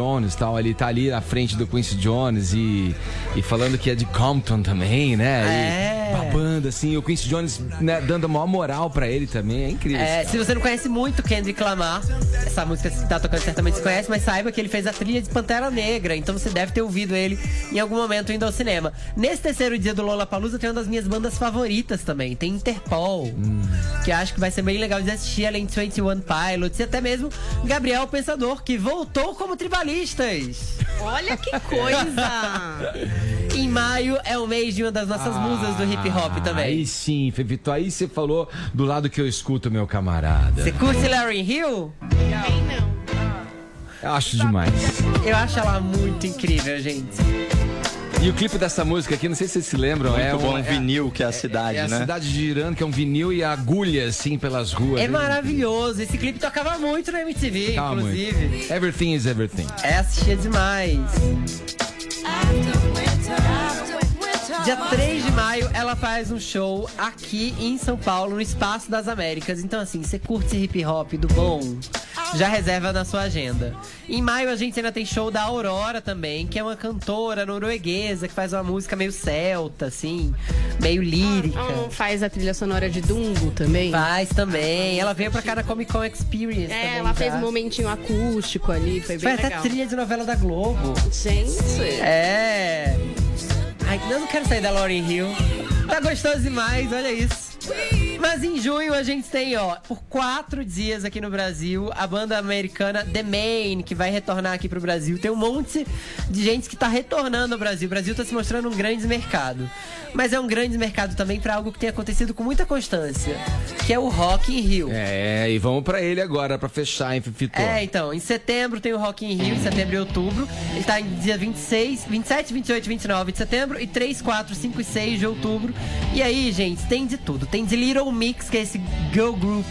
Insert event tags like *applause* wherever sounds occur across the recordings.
Jones tal, ele tá ali na frente do Quincy Jones e, e falando que é de Compton também, né? É. E babando, assim, o Quincy Jones né, dando a maior moral pra ele também, é incrível. É, se você não conhece muito Kendrick Lamar, essa música que você tá tocando certamente você conhece, mas saiba que ele fez a trilha de Pantera Negra, então você deve ter ouvido ele em algum momento indo ao cinema. Nesse terceiro dia do Lollapalooza tem uma das minhas bandas favoritas também, tem Interpol, que acho que vai ser bem legal de assistir, além de 21 Pilots e até mesmo Gabriel Pensador, que voltou como tribalistas. Olha que coisa! *laughs* Em maio é o mês de uma das nossas musas do hip hop Aí também. sim, Fevito, aí você falou do lado que eu escuto, meu camarada. Você curte Larry Hill? Bem não. Eu acho demais. Eu acho ela muito incrível, gente. E o clipe dessa música aqui, não sei se vocês se lembram, é Muito bom é- vinil, que é a cidade, É a né? cidade de Irã, que é um vinil e agulha, assim, pelas ruas. É maravilhoso. Esse clipe tocava muito na MTV, Tocava inclusive. muito. Everything is everything. É, assistia demais. Dia 3 de maio, ela faz um show aqui em São Paulo, no Espaço das Américas. Então, assim, você curte hip hop do bom? Já reserva na sua agenda. Em maio, a gente ainda tem show da Aurora também, que é uma cantora norueguesa que faz uma música meio celta, assim, meio lírica. Ela não faz a trilha sonora de Dumbo também? Faz também. Ela veio pra cá na Comic Con Experience. É, ela fez um momentinho acústico ali, foi bem Foi até legal. trilha de novela da Globo. Gente, É. Ai, eu não quero sair da Lauryn Hill. Tá gostoso demais, olha isso. Mas em junho a gente tem, ó, por quatro dias aqui no Brasil, a banda americana The Main, que vai retornar aqui pro Brasil. Tem um monte de gente que tá retornando ao Brasil. O Brasil tá se mostrando um grande mercado. Mas é um grande mercado também pra algo que tem acontecido com muita constância, que é o Rock in Rio. É, e vamos pra ele agora, pra fechar, hein, Fefito? É, então, em setembro tem o Rock in Rio, em setembro e outubro. Ele tá em dia 26, 27, 28 e 29 de setembro e 3, 4, 5 e 6 de outubro. E aí, gente, tem de tudo. Tem de Little Mix, que é esse girl group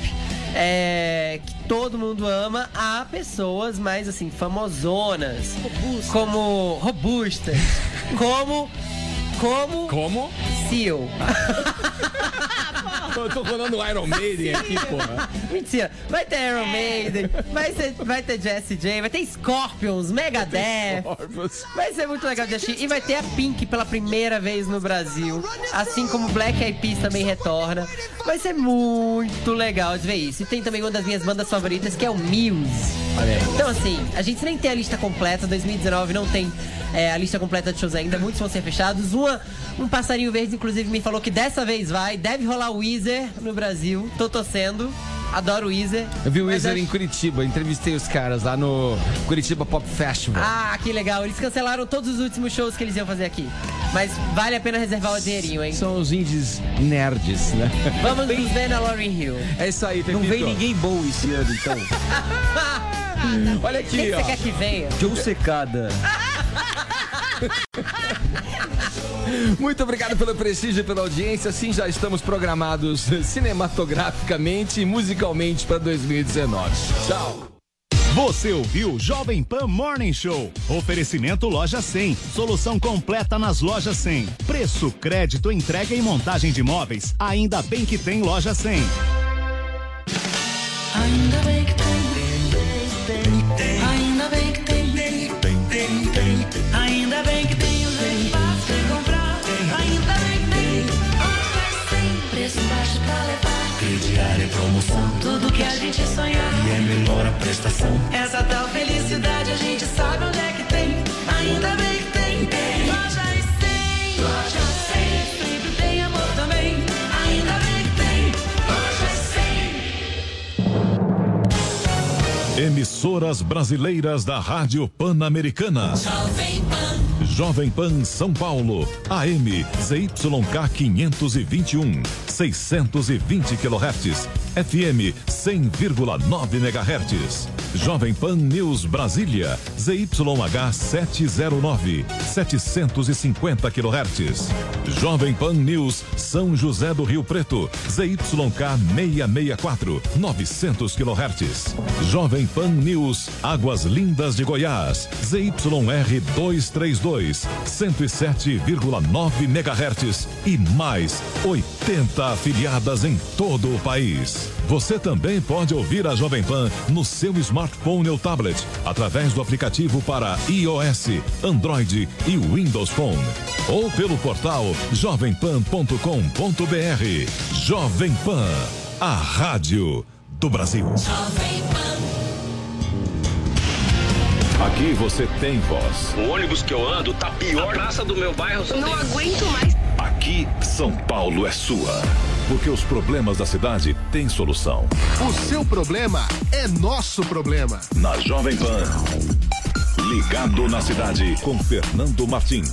é, que todo mundo ama, a pessoas mais, assim, famosonas. Como robustas. *laughs* como... Como... Como? Seal. *laughs* Eu tô falando Iron Maiden aqui, porra. Mentira. Vai ter Iron Maiden, vai, ser, vai ter Jesse J, vai ter Scorpions, Megadeth. Vai ser muito legal de assistir. E vai ter a Pink pela primeira vez no Brasil. Assim como Black Eyed Peas também retorna. Vai ser muito legal de ver isso. E tem também uma das minhas bandas favoritas, que é o Muse. Então, assim, a gente nem tem a lista completa. 2019 não tem é, a lista completa de shows ainda. Muitos vão ser fechados. Uma, um passarinho verde, inclusive, me falou que dessa vez vai. Deve rolar o Weezer no Brasil. Tô torcendo. Adoro o Weezer. Eu vi o Weezer acho- em Curitiba, entrevistei os caras lá no Curitiba Pop Festival. Ah, que legal. Eles cancelaram todos os últimos shows que eles iam fazer aqui. Mas vale a pena reservar o dinheirinho, hein? São os indies nerds, né? Vamos nos ver na Lauryn Hill. É isso aí, Não Fefito. vem ninguém bom esse ano, então. *laughs* Olha Quem aqui, que ó. você quer que venha? Joe Secada. *laughs* *laughs* Muito obrigado pelo prestígio e pela audiência. Sim, já estamos programados cinematograficamente e musicalmente para 2019. Tchau. Você ouviu Jovem Pan Morning Show. Oferecimento Loja 100. Solução completa nas lojas 100. Preço, crédito, entrega e montagem de móveis. Ainda bem que tem Loja 100. Ainda que a gente sonhar e é melhor a prestação, essa tal felicidade a gente sabe onde é que tem, ainda bem que tem, loja e 100, loja 100, sempre tem amor também, ainda bem que tem, loja 100. Emissoras brasileiras da Rádio Pan-Americana. Jovem Pan. Jovem Pan São Paulo. AM ZYK 521. 620 kHz. FM 100,9 MHz. Jovem Pan News Brasília. ZYH 709. 750 kHz. Jovem Pan News São José do Rio Preto. ZYK 664. 900 kHz. Jovem Pan News Águas Lindas de Goiás. ZYR 232. 107,9 MHz. E mais 80 afiliadas em todo o país. Você também pode ouvir a Jovem Pan no seu smartphone ou tablet, através do aplicativo para iOS, Android e Windows Phone. Ou pelo portal jovempan.com.br. Jovem Pan, a rádio do Brasil. Aqui você tem voz. O ônibus que eu ando tá pior. A praça do meu bairro Não aguento mais. Aqui, São Paulo é sua. Porque os problemas da cidade têm solução. O seu problema é nosso problema. Na Jovem Pan. Ligado na cidade com Fernando Martins.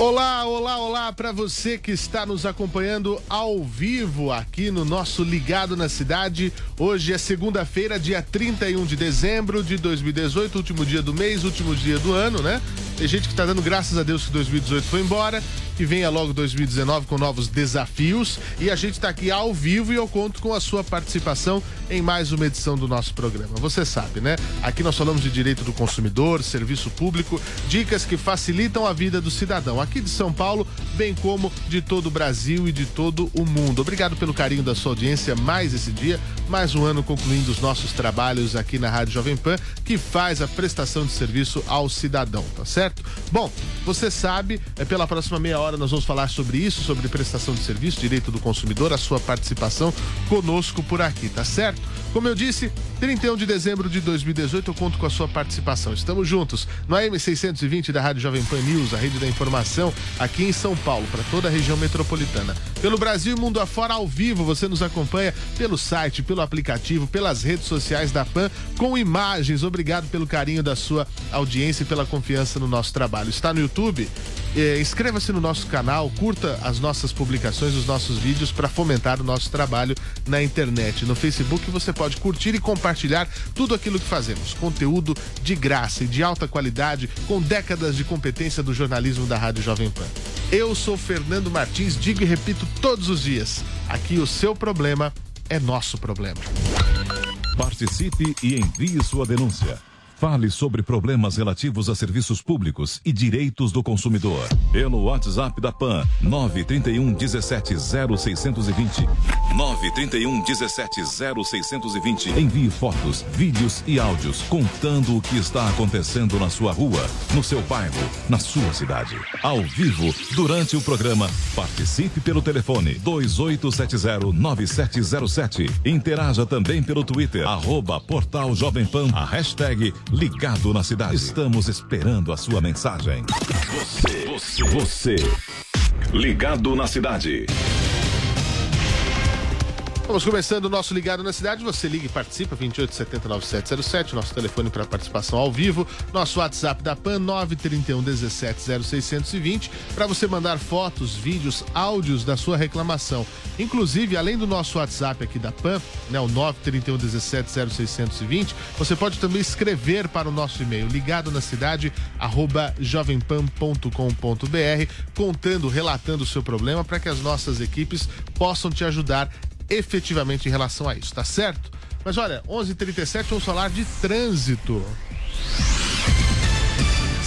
Olá, olá, olá para você que está nos acompanhando ao vivo aqui no nosso Ligado na Cidade. Hoje é segunda-feira, dia 31 de dezembro de 2018, último dia do mês, último dia do ano, né? Tem gente que tá dando graças a Deus que 2018 foi embora, que venha logo 2019 com novos desafios e a gente tá aqui ao vivo e eu conto com a sua participação em mais uma edição do nosso programa. Você sabe, né? Aqui nós falamos de direito do consumidor, serviço público, dicas que facilitam a vida do cidadão aqui de São Paulo, bem como de todo o Brasil e de todo o mundo. Obrigado pelo carinho da sua audiência mais esse dia, mais um ano concluindo os nossos trabalhos aqui na Rádio Jovem Pan, que faz a prestação de serviço ao cidadão, tá certo? Bom, você sabe, é, pela próxima meia hora nós vamos falar sobre isso, sobre prestação de serviço, direito do consumidor, a sua participação conosco por aqui, tá certo? Como eu disse, 31 de dezembro de 2018 eu conto com a sua participação. Estamos juntos no AM 620 da Rádio Jovem Pan News, a rede da informação aqui em São Paulo, para toda a região metropolitana. Pelo Brasil e mundo afora ao vivo, você nos acompanha pelo site, pelo aplicativo, pelas redes sociais da Pan com imagens. Obrigado pelo carinho da sua audiência e pela confiança no nosso trabalho. Está no YouTube? Eh, Inscreva-se no nosso canal, curta as nossas publicações, os nossos vídeos para fomentar o nosso trabalho na internet. No Facebook você pode curtir e compartilhar tudo aquilo que fazemos. Conteúdo de graça e de alta qualidade, com décadas de competência do jornalismo da Rádio Jovem Pan. Eu sou Fernando Martins, digo e repito todos os dias: aqui o seu problema é nosso problema. Participe e envie sua denúncia. Fale sobre problemas relativos a serviços públicos e direitos do consumidor. Pelo WhatsApp da PAN, 931 17 0620. 931 17 0620. Envie fotos, vídeos e áudios contando o que está acontecendo na sua rua, no seu bairro, na sua cidade. Ao vivo, durante o programa, participe pelo telefone 28709707. Interaja também pelo Twitter, arroba Portal Jovem Pan, a hashtag Ligado na Cidade. Estamos esperando a sua mensagem. Você, você, você. Ligado na Cidade. Vamos começando o nosso Ligado na Cidade. Você liga e participa, 28709707, nosso telefone para participação ao vivo. Nosso WhatsApp da PAN, 931 17 0620, para você mandar fotos, vídeos, áudios da sua reclamação. Inclusive, além do nosso WhatsApp aqui da PAN, né, o 931 17 0620, você pode também escrever para o nosso e-mail, ligado na cidade, arroba jovempan.com.br, contando, relatando o seu problema para que as nossas equipes possam te ajudar efetivamente em relação a isso, tá certo? Mas olha, 11:37 vamos falar de trânsito.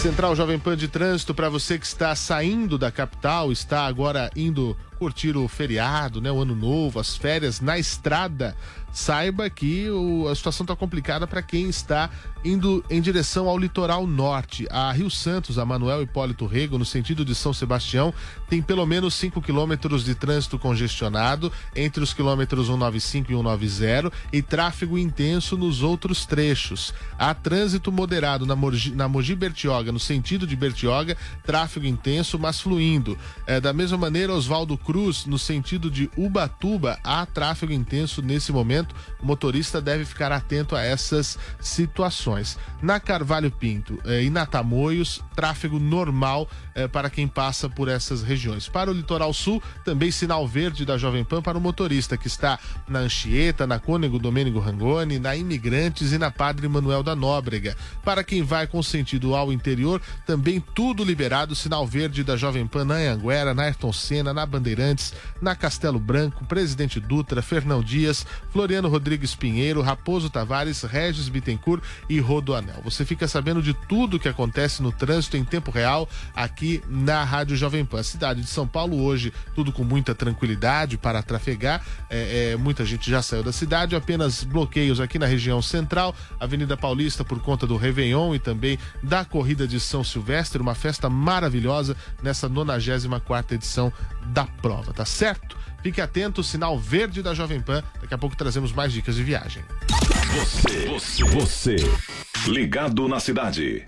Central Jovem Pan de Trânsito para você que está saindo da capital, está agora indo curtir o feriado, né, o ano novo, as férias na estrada. Saiba que o- a situação está complicada para quem está indo em direção ao litoral norte. A Rio Santos, a Manuel Hipólito Rego, no sentido de São Sebastião, tem pelo menos 5 quilômetros de trânsito congestionado entre os quilômetros 195 e 190 e tráfego intenso nos outros trechos. Há trânsito moderado na Mogi, na Mogi Bertioga, no sentido de Bertioga, tráfego intenso, mas fluindo. É, da mesma maneira, Oswaldo Cruz, no sentido de Ubatuba, há tráfego intenso nesse momento. O motorista deve ficar atento a essas situações. Na Carvalho Pinto eh, e na Tamoios, tráfego normal eh, para quem passa por essas regiões. Para o litoral sul, também sinal verde da Jovem Pan para o motorista que está na Anchieta, na Cônego Domênico Rangoni, na Imigrantes e na Padre Manuel da Nóbrega. Para quem vai com sentido ao interior, também tudo liberado, sinal verde da Jovem Pan na Anhanguera, na Ayrton Senna, na Bandeirantes na Castelo Branco, Presidente Dutra, Fernão Dias, Floriano Rodrigues Pinheiro, Raposo Tavares, Regis Bittencourt e Rodoanel. Você fica sabendo de tudo que acontece no trânsito em tempo real aqui na Rádio Jovem Pan. Cidade de São Paulo hoje, tudo com muita tranquilidade para trafegar. É, é, muita gente já saiu da cidade, apenas bloqueios aqui na região central, Avenida Paulista por conta do Réveillon e também da Corrida de São Silvestre, uma festa maravilhosa nessa 94 edição da prova, tá certo? Fique atento, sinal verde da Jovem Pan. Daqui a pouco trazemos mais dicas de viagem. Você, você, você, ligado na cidade.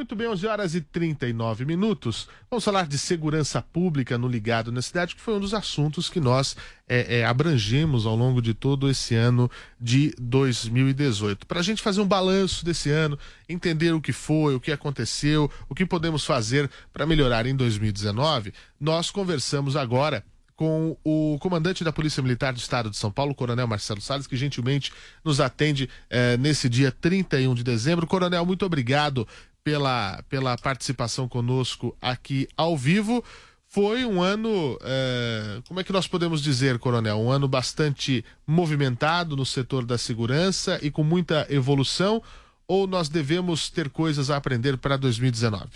Muito bem, 11 horas e 39 minutos. Vamos falar de segurança pública no Ligado na Cidade, que foi um dos assuntos que nós é, é, abrangemos ao longo de todo esse ano de 2018. Para a gente fazer um balanço desse ano, entender o que foi, o que aconteceu, o que podemos fazer para melhorar em 2019, nós conversamos agora com o comandante da Polícia Militar do Estado de São Paulo, Coronel Marcelo Salles, que gentilmente nos atende eh, nesse dia 31 de dezembro. Coronel, muito obrigado pela, pela participação conosco aqui ao vivo. Foi um ano, é, como é que nós podemos dizer, Coronel? Um ano bastante movimentado no setor da segurança e com muita evolução, ou nós devemos ter coisas a aprender para 2019?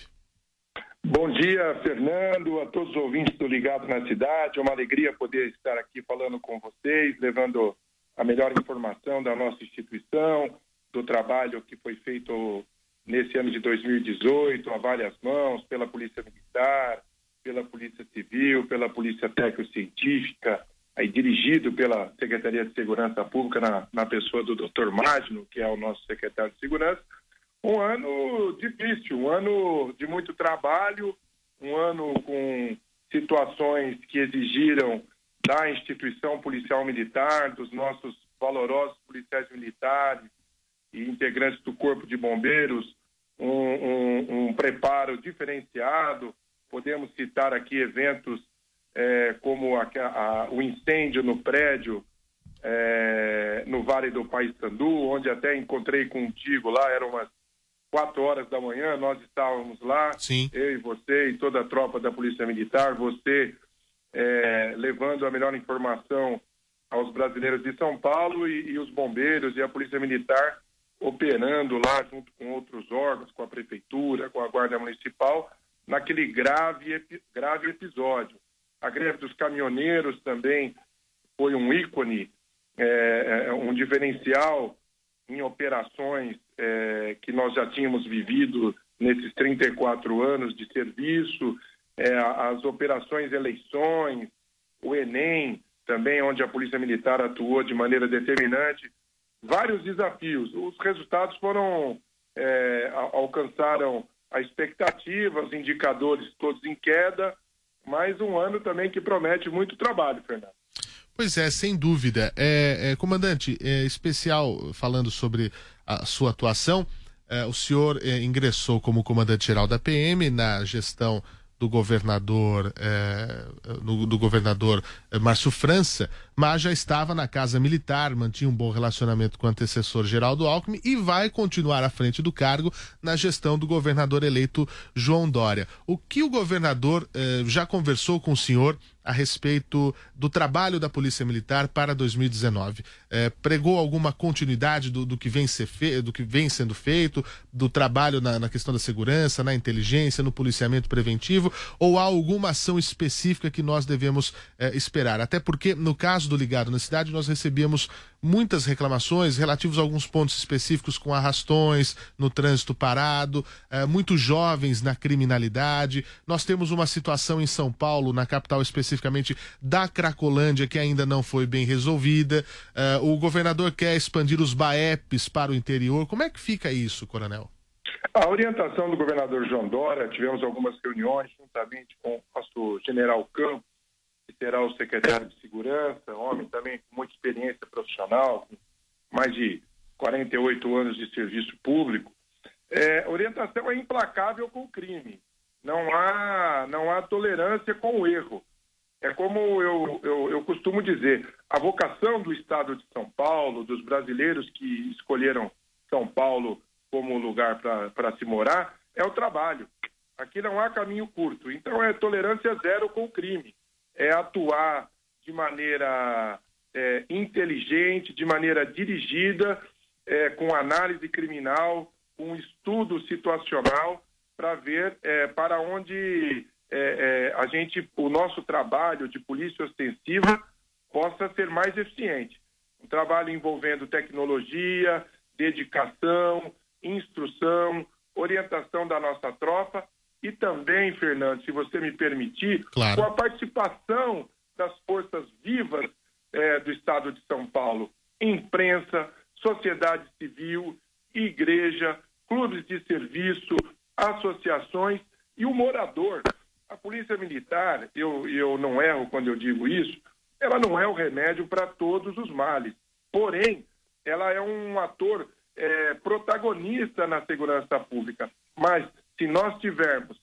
Bom dia, Fernando, a todos os ouvintes do Ligado na Cidade. É uma alegria poder estar aqui falando com vocês, levando a melhor informação da nossa instituição, do trabalho que foi feito nesse ano de 2018 a várias mãos pela Polícia Militar, pela Polícia Civil, pela Polícia Técnico-Científica, aí dirigido pela Secretaria de Segurança Pública na, na pessoa do Dr. Magno, que é o nosso secretário de Segurança. Um ano difícil, um ano de muito trabalho, um ano com situações que exigiram da instituição policial militar, dos nossos valorosos policiais militares, e integrantes do Corpo de Bombeiros um, um, um preparo diferenciado. Podemos citar aqui eventos é, como a, a, o incêndio no prédio é, no Vale do Paissandu, onde até encontrei contigo lá, eram umas quatro horas da manhã, nós estávamos lá, Sim. eu e você e toda a tropa da Polícia Militar, você é, levando a melhor informação aos brasileiros de São Paulo e, e os bombeiros e a Polícia Militar operando lá junto com outros órgãos, com a prefeitura, com a guarda municipal, naquele grave, grave episódio. A greve dos caminhoneiros também foi um ícone, é, um diferencial em operações é, que nós já tínhamos vivido nesses 34 anos de serviço, é, as operações eleições, o Enem, também onde a Polícia Militar atuou de maneira determinante vários desafios. Os resultados foram é, alcançaram a expectativa, os indicadores todos em queda, mas um ano também que promete muito trabalho, Fernando. Pois é, sem dúvida. É, é comandante, é especial falando sobre a sua atuação. É, o senhor é, ingressou como comandante-geral da PM na gestão do governador é, no, do governador é, Márcio França, mas já estava na casa militar, mantinha um bom relacionamento com o antecessor Geraldo Alckmin e vai continuar à frente do cargo na gestão do governador eleito João Dória. O que o governador eh, já conversou com o senhor a respeito do trabalho da Polícia Militar para 2019. É, pregou alguma continuidade do, do que vem ser fe... do que vem sendo feito, do trabalho na, na, questão da segurança, na inteligência, no policiamento preventivo, ou há alguma ação específica que nós devemos é, esperar? Até porque, no caso do Ligado na Cidade, nós recebíamos muitas reclamações relativos a alguns pontos específicos com arrastões no trânsito parado, é, muitos jovens na criminalidade. Nós temos uma situação em São Paulo, na capital especificamente da Cracolândia, que ainda não foi bem resolvida. É, o governador quer expandir os BAEPs para o interior. Como é que fica isso, coronel? A orientação do governador João Dória, tivemos algumas reuniões juntamente com o nosso general Campos, que será o secretário de Segurança, homem também com muita experiência profissional, mais de 48 anos de serviço público. É, orientação é implacável com o crime. Não há, não há tolerância com o erro. É como eu, eu, eu costumo dizer, a vocação do Estado de São Paulo, dos brasileiros que escolheram São Paulo como lugar para se morar, é o trabalho. Aqui não há caminho curto. Então é tolerância zero com o crime. É atuar de maneira é, inteligente, de maneira dirigida, é, com análise criminal, com estudo situacional, para ver é, para onde é, é, a gente, o nosso trabalho de polícia ostensiva possa ser mais eficiente. Um trabalho envolvendo tecnologia, dedicação, instrução, orientação da nossa tropa e também, Fernando, se você me permitir, Claro. com a participação das forças vivas eh, do Estado de São Paulo, imprensa, sociedade civil, igreja, clubes de serviço, associações e o morador. A Polícia Militar, eu, eu não erro quando eu digo isso, ela não é o remédio para todos os males. Porém, ela é um ator eh, protagonista na segurança pública. Mas se nós tivermos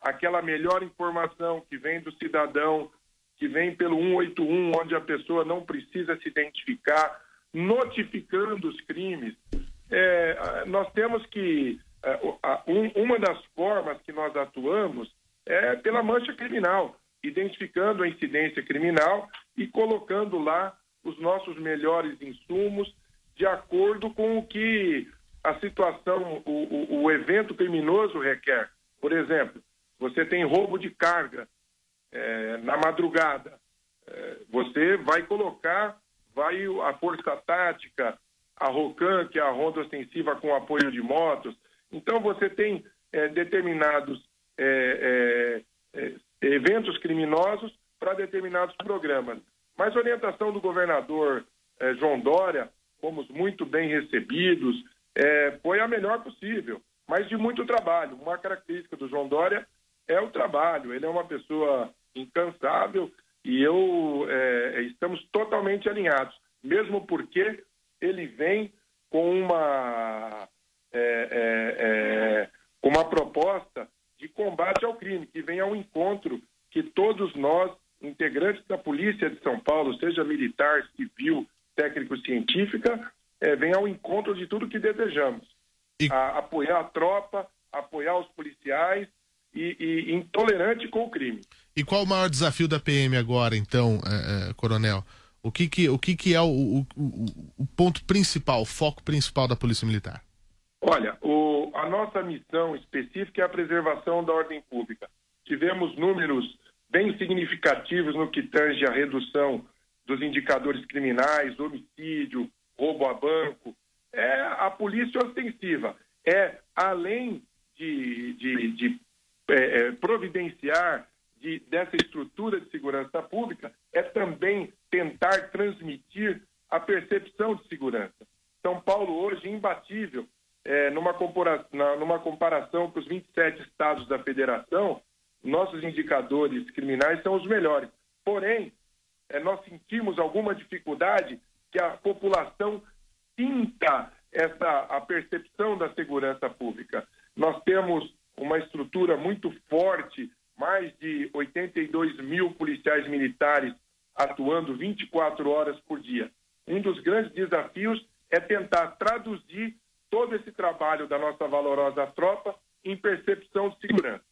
aquela melhor informação que vem do cidadão, que vem pelo 181, onde a pessoa não precisa se identificar, notificando os crimes, é, nós temos que. é, um- uma das formas que nós atuamos é pela mancha criminal, identificando a incidência criminal e colocando lá os nossos melhores insumos de acordo com o que a situação, o, o- o evento criminoso requer. Por exemplo, você tem roubo de carga é, na madrugada. É, você vai colocar, vai a força tática, a ROCAM, que é a ronda ostensiva com apoio de motos. Então você tem é, determinados é, é, é, eventos criminosos para determinados programas. Mas a orientação do governador João Dória, fomos muito bem recebidos, é, foi a melhor possível, mas de muito trabalho. Uma característica do João Dória é o trabalho. Ele é uma pessoa incansável e eu é, estamos totalmente alinhados, mesmo porque ele vem com uma é, é, é, com uma proposta de combate ao crime que vem ao encontro que todos nós integrantes da polícia de São Paulo, seja militar, civil, técnico-científica, é, vem ao encontro de tudo que desejamos. A- apoiar a tropa, apoiar os policiais e, e intolerante com o crime. E qual o maior desafio da PM agora, então, eh, eh, Coronel? O que que, o que, que é o, o- o- ponto principal, o foco principal da Polícia Militar? Olha, o- a nossa missão específica é a preservação da ordem pública. Tivemos números bem significativos no que tange a redução dos indicadores criminais, homicídio, roubo a banco. É a polícia ostensiva. É, além de, de- de, é, é, providenciar de- dessa estrutura de segurança pública, é também tentar transmitir a percepção de segurança. São Paulo hoje imbatível é, numa, na- numa comparação com os 27 estados da federação, nossos indicadores criminais são os melhores. Porém, é, nós sentimos alguma dificuldade que a população sinta essa a percepção da segurança pública. Nós temos uma estrutura muito forte, mais de 82 mil policiais militares atuando 24 horas por dia. Um dos grandes desafios é tentar traduzir todo esse trabalho da nossa valorosa tropa em percepção de segurança.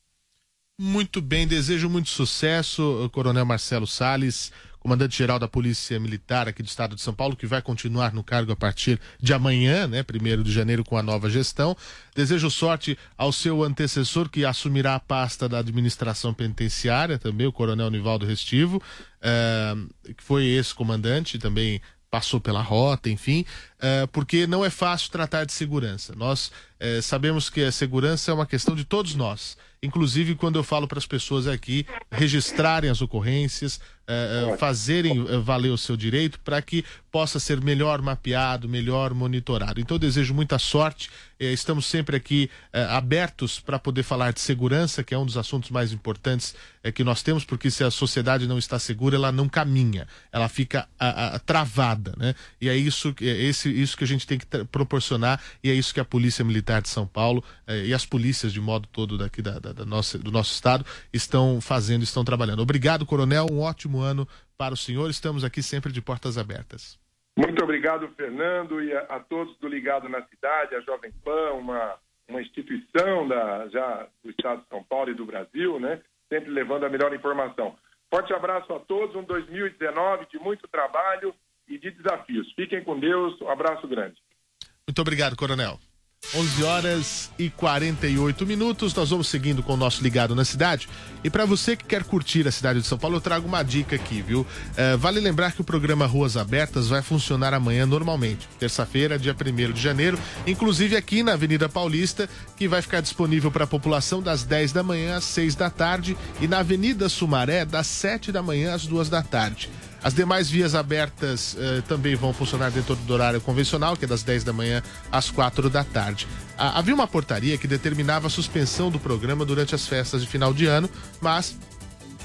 Muito bem, desejo muito sucesso, Coronel Marcelo Salles, comandante-geral da Polícia Militar aqui do Estado de São Paulo, que vai continuar no cargo a partir de amanhã, né, 1 de janeiro, com a nova gestão. Desejo sorte ao seu antecessor, que assumirá a pasta da administração penitenciária, também o Coronel Nivaldo Restivo, eh, que foi ex-comandante, também passou pela rota, enfim, eh, porque não é fácil tratar de segurança. Nós eh, sabemos que a segurança é uma questão de todos nós. Inclusive, quando eu falo para as pessoas aqui registrarem as ocorrências, eh, eh, fazerem eh, valer o seu direito para que possa ser melhor mapeado, melhor monitorado. Então, eu desejo muita sorte. Eh, estamos sempre aqui eh, abertos para poder falar de segurança, que é um dos assuntos mais importantes que nós temos, porque se a sociedade não está segura, ela não caminha, ela fica a- a- travada, né? E é isso, que- é esse, isso que a gente tem que proporcionar e é isso que a Polícia Militar de São Paulo eh, e as polícias de modo todo daqui da, da- da nossa, do nosso estado estão fazendo, estão trabalhando. Obrigado, Coronel. Um ótimo ano para o senhor. Estamos aqui sempre de portas abertas. Muito obrigado, Fernando, e a, a todos do Ligado na Cidade, a Jovem Pan, uma, uma instituição da, já do Estado de São Paulo e do Brasil, né? sempre levando a melhor informação. Forte abraço a todos, um 2019 de muito trabalho e de desafios. Fiquem com Deus, um abraço grande. Muito obrigado, Coronel. 11 horas e 48 minutos. Nós vamos seguindo com o nosso Ligado na Cidade. E para você que quer curtir a cidade de São Paulo, eu trago uma dica aqui, viu? É, vale lembrar que o programa Ruas Abertas vai funcionar amanhã normalmente, terça-feira, dia 1 de janeiro, inclusive aqui na Avenida Paulista, que vai ficar disponível para a população das 10 da manhã às 6 da tarde e na Avenida Sumaré, das 7 da manhã às 2 da tarde. As demais vias abertas eh, também vão funcionar dentro do horário convencional, que é das 10 da manhã às 4 da tarde. Ah, havia uma portaria que determinava a suspensão do programa durante as festas de final de ano, mas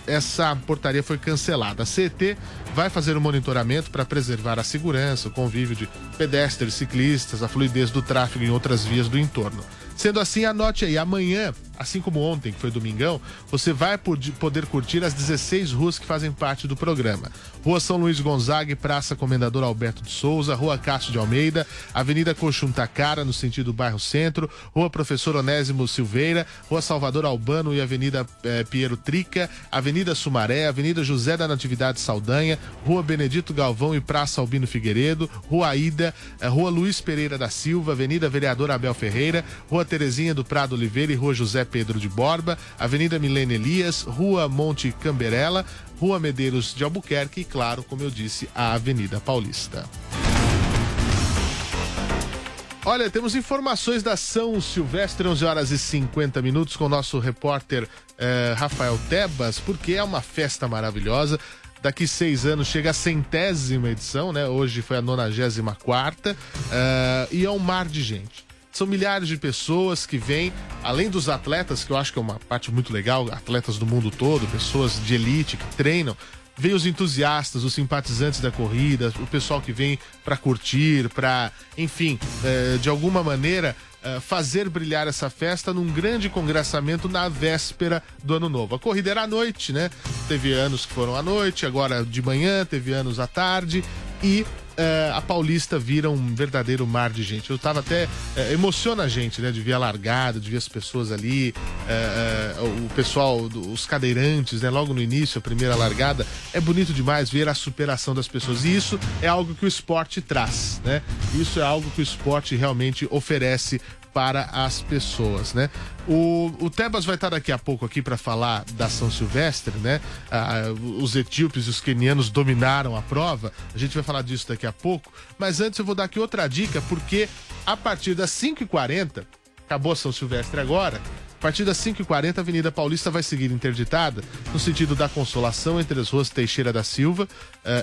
essa portaria foi cancelada. A CET vai fazer um monitoramento para preservar a segurança, o convívio de pedestres, ciclistas, a fluidez do tráfego em outras vias do entorno. Sendo assim, anote aí, amanhã, assim como ontem, que foi domingão, você vai pod- poder curtir as 16 ruas que fazem parte do programa. Rua São Luís Gonzaga Praça Comendador Alberto de Souza, Rua Cássio de Almeida, Avenida Coxuntacara, no sentido bairro Centro, Rua Professor Onésimo Silveira, Rua Salvador Albano e Avenida eh, Piero Trica, Avenida Sumaré, Avenida José da Natividade Saldanha, Rua Benedito Galvão e Praça Albino Figueiredo, Rua Ida, eh, Rua Luiz Pereira da Silva, Avenida Vereador Abel Ferreira, Rua Terezinha do Prado Oliveira e Rua José Pedro de Borba, Avenida Milene Elias, Rua Monte Camberela, Rua Medeiros de Albuquerque e, claro, como eu disse, a Avenida Paulista. Olha, temos informações da São Silvestre, 11 horas e 50 minutos, com o nosso repórter eh, Rafael Tebas, porque é uma festa maravilhosa. Daqui seis anos chega a centésima edição, né? Hoje foi a 94 quarta eh, e é um mar de gente. São milhares de pessoas que vêm, além dos atletas, que eu acho que é uma parte muito legal, atletas do mundo todo, pessoas de elite que treinam, vem os entusiastas, os simpatizantes da corrida, o pessoal que vem para curtir, para, enfim, eh, de alguma maneira eh, fazer brilhar essa festa num grande congressamento na véspera do ano novo. A corrida era à noite, né? Teve anos que foram à noite, agora de manhã, teve anos à tarde e eh, a Paulista vira um verdadeiro mar de gente. Eu tava até. eh, emociona a gente, né? De ver a largada, de ver as pessoas ali, eh, o pessoal, os cadeirantes, né? Logo no início, a primeira largada. É bonito demais ver a superação das pessoas. E isso é algo que o esporte traz, né? Isso é algo que o esporte realmente oferece para as pessoas, né? O, o Tebas vai estar daqui a pouco aqui para falar da São Silvestre, né? Ah, os etíopes e os quenianos dominaram a prova. A gente vai falar disso daqui a pouco. Mas antes eu vou dar aqui outra dica, porque a partir das 5h40, acabou São Silvestre agora, a partir das 5h40, a Avenida Paulista vai seguir interditada no sentido da Consolação entre as ruas Teixeira da Silva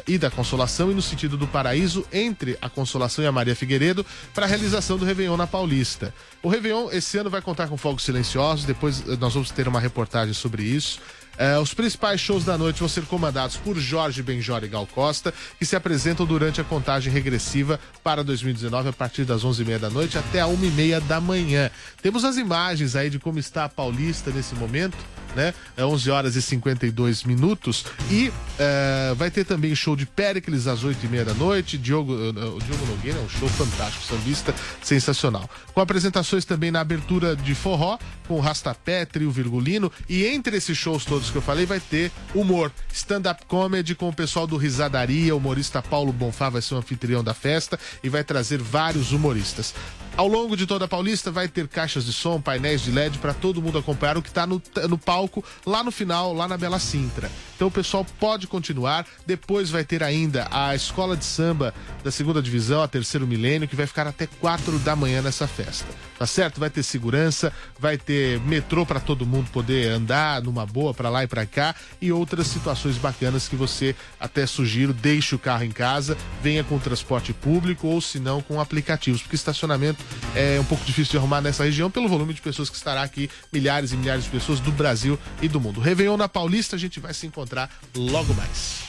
e da Consolação e no sentido do Paraíso entre a Consolação e a Maria Figueiredo para a realização do Réveillon na Paulista. O Réveillon esse ano vai contar com fogos silenciosos, depois eh, nós vamos ter uma reportagem sobre isso. Eh, os principais shows da noite vão ser comandados por Jorge Benjor e Gal Costa, que se apresentam durante a contagem regressiva para 2019 a partir das 11h30 da noite até a 1h30 da manhã. Temos as imagens aí de como está a Paulista nesse momento. Né? É 11 horas e 52 minutos. E eh, vai ter também show de Péricles às 8h30 da noite. Diogo, eh, o Diogo Nogueira é um show fantástico, sambista sensacional. Com apresentações também na abertura de forró, com Rastapé, Trio Virgulino. E entre esses shows todos que eu falei, vai ter humor, stand-up comedy com o pessoal do Risadaria. O humorista Paulo Bonfá vai ser o anfitrião da festa e vai trazer vários humoristas. Ao longo de toda a Paulista vai ter caixas de som, painéis de LED para todo mundo acompanhar o que está no, no palco lá no final, lá na Bela Sintra. Então o pessoal pode continuar. Depois vai ter ainda a escola de samba da segunda divisão, a terceiro milênio, que vai ficar até quatro da manhã nessa festa. Tá certo? Vai ter segurança, vai ter metrô para todo mundo poder andar numa boa para lá e para cá e outras situações bacanas que você até sugiro, deixe o carro em casa, venha com transporte público ou se não com aplicativos, porque estacionamento é um pouco difícil de arrumar nessa região pelo volume de pessoas que estará aqui, milhares e milhares de pessoas do Brasil e do mundo. Réveillon na Paulista, a gente vai se encontrar logo mais.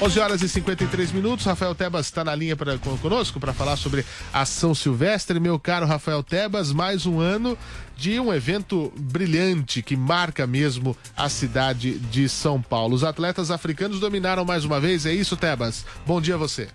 11 horas e 53 minutos. Rafael Tebas está na linha pra, con- conosco para falar sobre a São Silvestre. Meu caro Rafael Tebas, mais um ano de um evento brilhante que marca mesmo a cidade de São Paulo. Os atletas africanos dominaram mais uma vez, é isso, Tebas? Bom dia a você.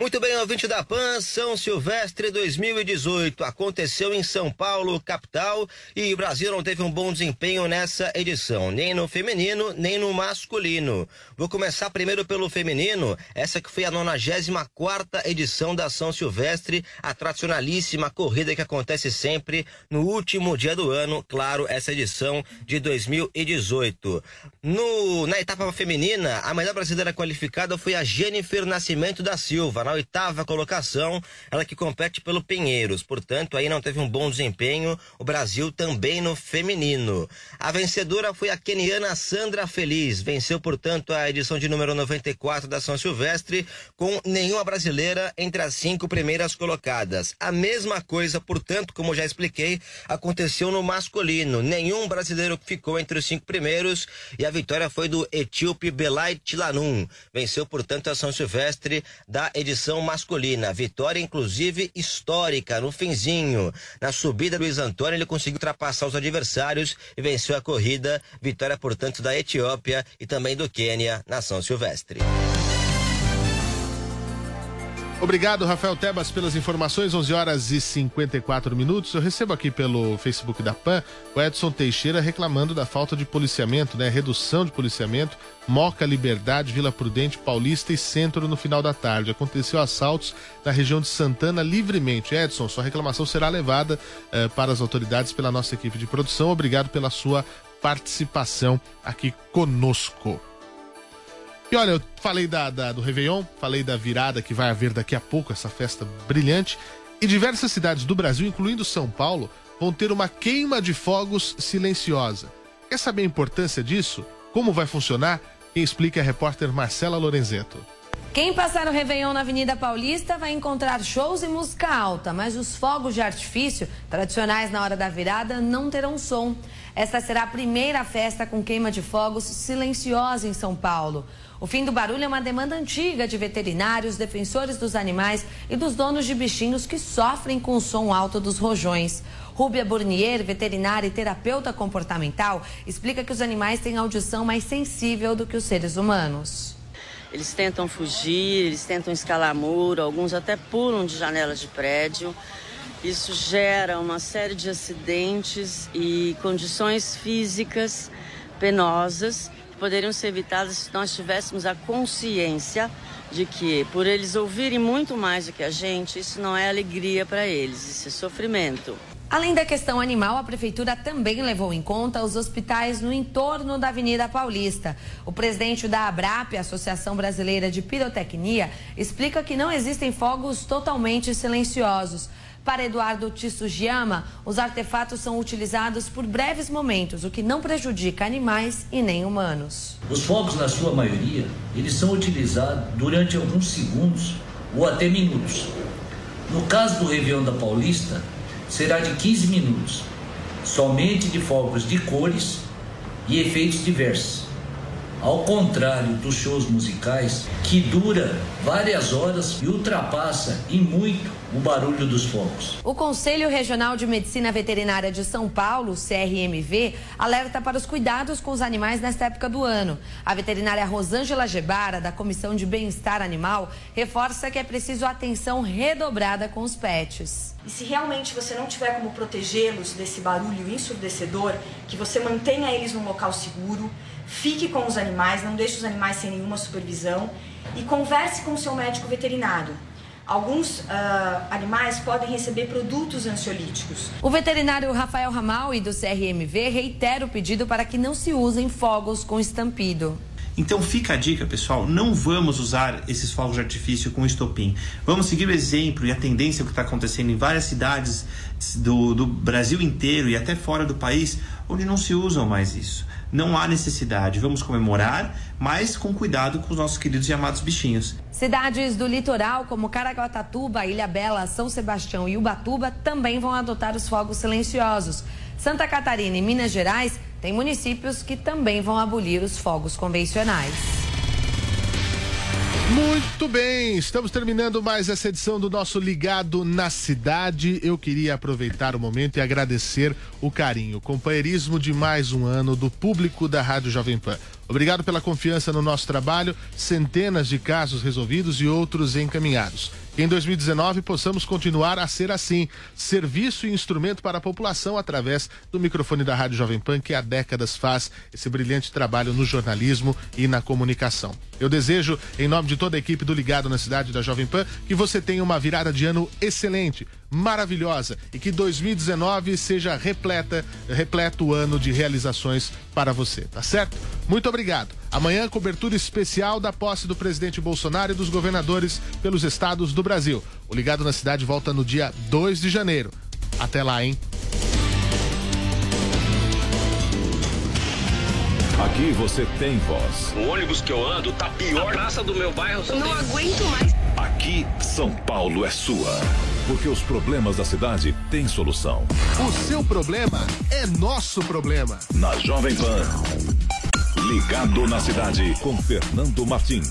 Muito bem, ouvinte da PAN, São Silvestre 2018 aconteceu em São Paulo, capital, e o Brasil não teve um bom desempenho nessa edição, nem no feminino, nem no masculino. Vou começar primeiro pelo feminino, essa que foi a 94 edição da São Silvestre, a tradicionalíssima corrida que acontece sempre no último dia do ano, claro, essa edição de 2018. No, na etapa feminina, a melhor brasileira qualificada foi a Jennifer Nascimento da Silva, na oitava colocação, ela que compete pelo Pinheiros, portanto, aí não teve um bom desempenho, o Brasil também no feminino. A vencedora foi a keniana Sandra Feliz, venceu, portanto, a edição de número 94 da São Silvestre, com nenhuma brasileira entre as cinco primeiras colocadas. A mesma coisa, portanto, como já expliquei, aconteceu no masculino. Nenhum brasileiro ficou entre os cinco primeiros e a vitória foi do etíope Belay Tilanum. Venceu, portanto, a São Silvestre da edição masculina. Vitória, inclusive, histórica no finzinho. Na subida, Luiz Antônio ele conseguiu ultrapassar os adversários e venceu a corrida. Vitória, portanto, da Etiópia e também do Quênia na São Silvestre. Obrigado, Rafael Tebas, pelas informações. 11 horas e 54 minutos. Eu recebo aqui pelo Facebook da PAN o Edson Teixeira reclamando da falta de policiamento, né? Redução de policiamento. Moca, Liberdade, Vila Prudente, Paulista e Centro no final da tarde. Aconteceu assaltos na região de Santana livremente. Edson, sua reclamação será levada eh, para as autoridades pela nossa equipe de produção. Obrigado pela sua participação aqui conosco. E olha, eu falei da, da, do Réveillon, falei da virada que vai haver daqui a pouco, essa festa brilhante. E diversas cidades do Brasil, incluindo São Paulo, vão ter uma queima de fogos silenciosa. Quer saber a importância disso? Como vai funcionar? Quem explica é a repórter Marcela Lorenzeto. Quem passar o Réveillon na Avenida Paulista vai encontrar shows e música alta, mas os fogos de artifício, tradicionais na hora da virada, não terão som. Esta será a primeira festa com queima de fogos silenciosa em São Paulo. O fim do barulho é uma demanda antiga de veterinários, defensores dos animais e dos donos de bichinhos que sofrem com o som alto dos rojões. Rúbia Burnier, veterinária e terapeuta comportamental, explica que os animais têm audição mais sensível do que os seres humanos. Eles tentam fugir, eles tentam escalar muro, alguns até pulam de janelas de prédio. Isso gera uma série de acidentes e condições físicas penosas poderiam ser evitadas se nós tivéssemos a consciência de que, por eles ouvirem muito mais do que a gente, isso não é alegria para eles, isso é sofrimento. Além da questão animal, a prefeitura também levou em conta os hospitais no entorno da Avenida Paulista. O presidente da ABRAP, Associação Brasileira de Pirotecnia, explica que não existem fogos totalmente silenciosos. Para Eduardo Tissugiyama, os artefatos são utilizados por breves momentos, o que não prejudica animais e nem humanos. Os fogos, na sua maioria, eles são utilizados durante alguns segundos ou até minutos. No caso do Réveillon da Paulista, será de 15 minutos, somente de fogos de cores e efeitos diversos. Ao contrário dos shows musicais, que dura várias horas e ultrapassa em muito o barulho dos fogos. O Conselho Regional de Medicina Veterinária de São Paulo, CRMV, alerta para os cuidados com os animais nesta época do ano. A veterinária Rosângela Gebara, da Comissão de Bem-Estar Animal, reforça que é preciso atenção redobrada com os pets. E se realmente você não tiver como protegê-los desse barulho ensurdecedor, que você mantenha eles num local seguro, fique com os animais, não deixe os animais sem nenhuma supervisão e converse com o seu médico veterinário. Alguns uh, animais podem receber produtos ansiolíticos. O veterinário Rafael Ramal e do CRMV reitera o pedido para que não se usem fogos com estampido. Então fica a dica, pessoal, não vamos usar esses fogos de artifício com estopim. Vamos seguir o exemplo e a tendência que está acontecendo em várias cidades do, do Brasil inteiro e até fora do país, onde não se usam mais isso não há necessidade. Vamos comemorar, mas com cuidado com os nossos queridos e amados bichinhos. Cidades do litoral, como Caraguatatuba, Ilha Bela, São Sebastião e Ubatuba, também vão adotar os fogos silenciosos. Santa Catarina e Minas Gerais têm municípios que também vão abolir os fogos convencionais. Muito bem, estamos terminando mais essa edição do nosso Ligado na Cidade. Eu queria aproveitar o momento e agradecer o carinho, o companheirismo de mais um ano do público da Rádio Jovem Pan. Obrigado pela confiança no nosso trabalho, centenas de casos resolvidos e outros encaminhados. Em 2019 possamos continuar a ser assim, serviço e instrumento para a população através do microfone da Rádio Jovem Pan, que há décadas faz esse brilhante trabalho no jornalismo e na comunicação. Eu desejo, em nome de toda a equipe do Ligado na Cidade da Jovem Pan, que você tenha uma virada de ano excelente, maravilhosa e que 2019 seja repleta, repleto ano de realizações para você, tá certo? Muito obrigado. Amanhã, cobertura especial da posse do presidente Bolsonaro e dos governadores pelos estados do Brasil. O Ligado na Cidade volta no dia 2 de janeiro. Até lá, hein? Aqui você tem voz. O ônibus que eu ando tá pior. A praça do meu bairro. Não tem- aguento mais. Aqui, São Paulo é sua. Porque os problemas da cidade têm solução. O seu problema é nosso problema. Na Jovem Pan. Ligado na cidade com Fernando Martins.